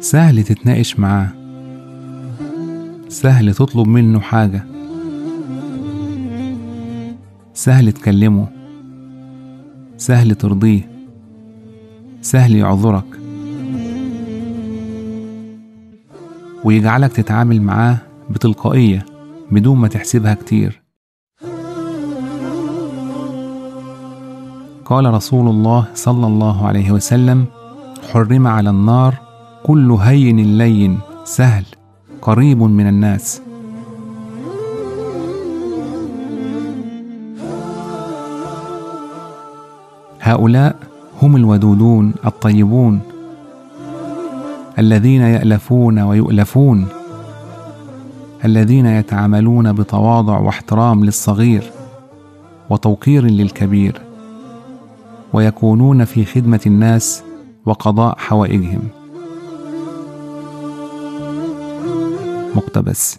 سهل تتناقش معاه. سهل تطلب منه حاجة. سهل تكلمه. سهل ترضيه. سهل يعذرك. ويجعلك تتعامل معاه بتلقائية بدون ما تحسبها كتير. قال رسول الله صلى الله عليه وسلم حرم على النار كل هين لين سهل قريب من الناس. هؤلاء هم الودودون الطيبون الذين يألفون ويؤلفون الذين يتعاملون بتواضع واحترام للصغير وتوقير للكبير. ويكونون في خدمة الناس وقضاء حوائجهم. مقتبس.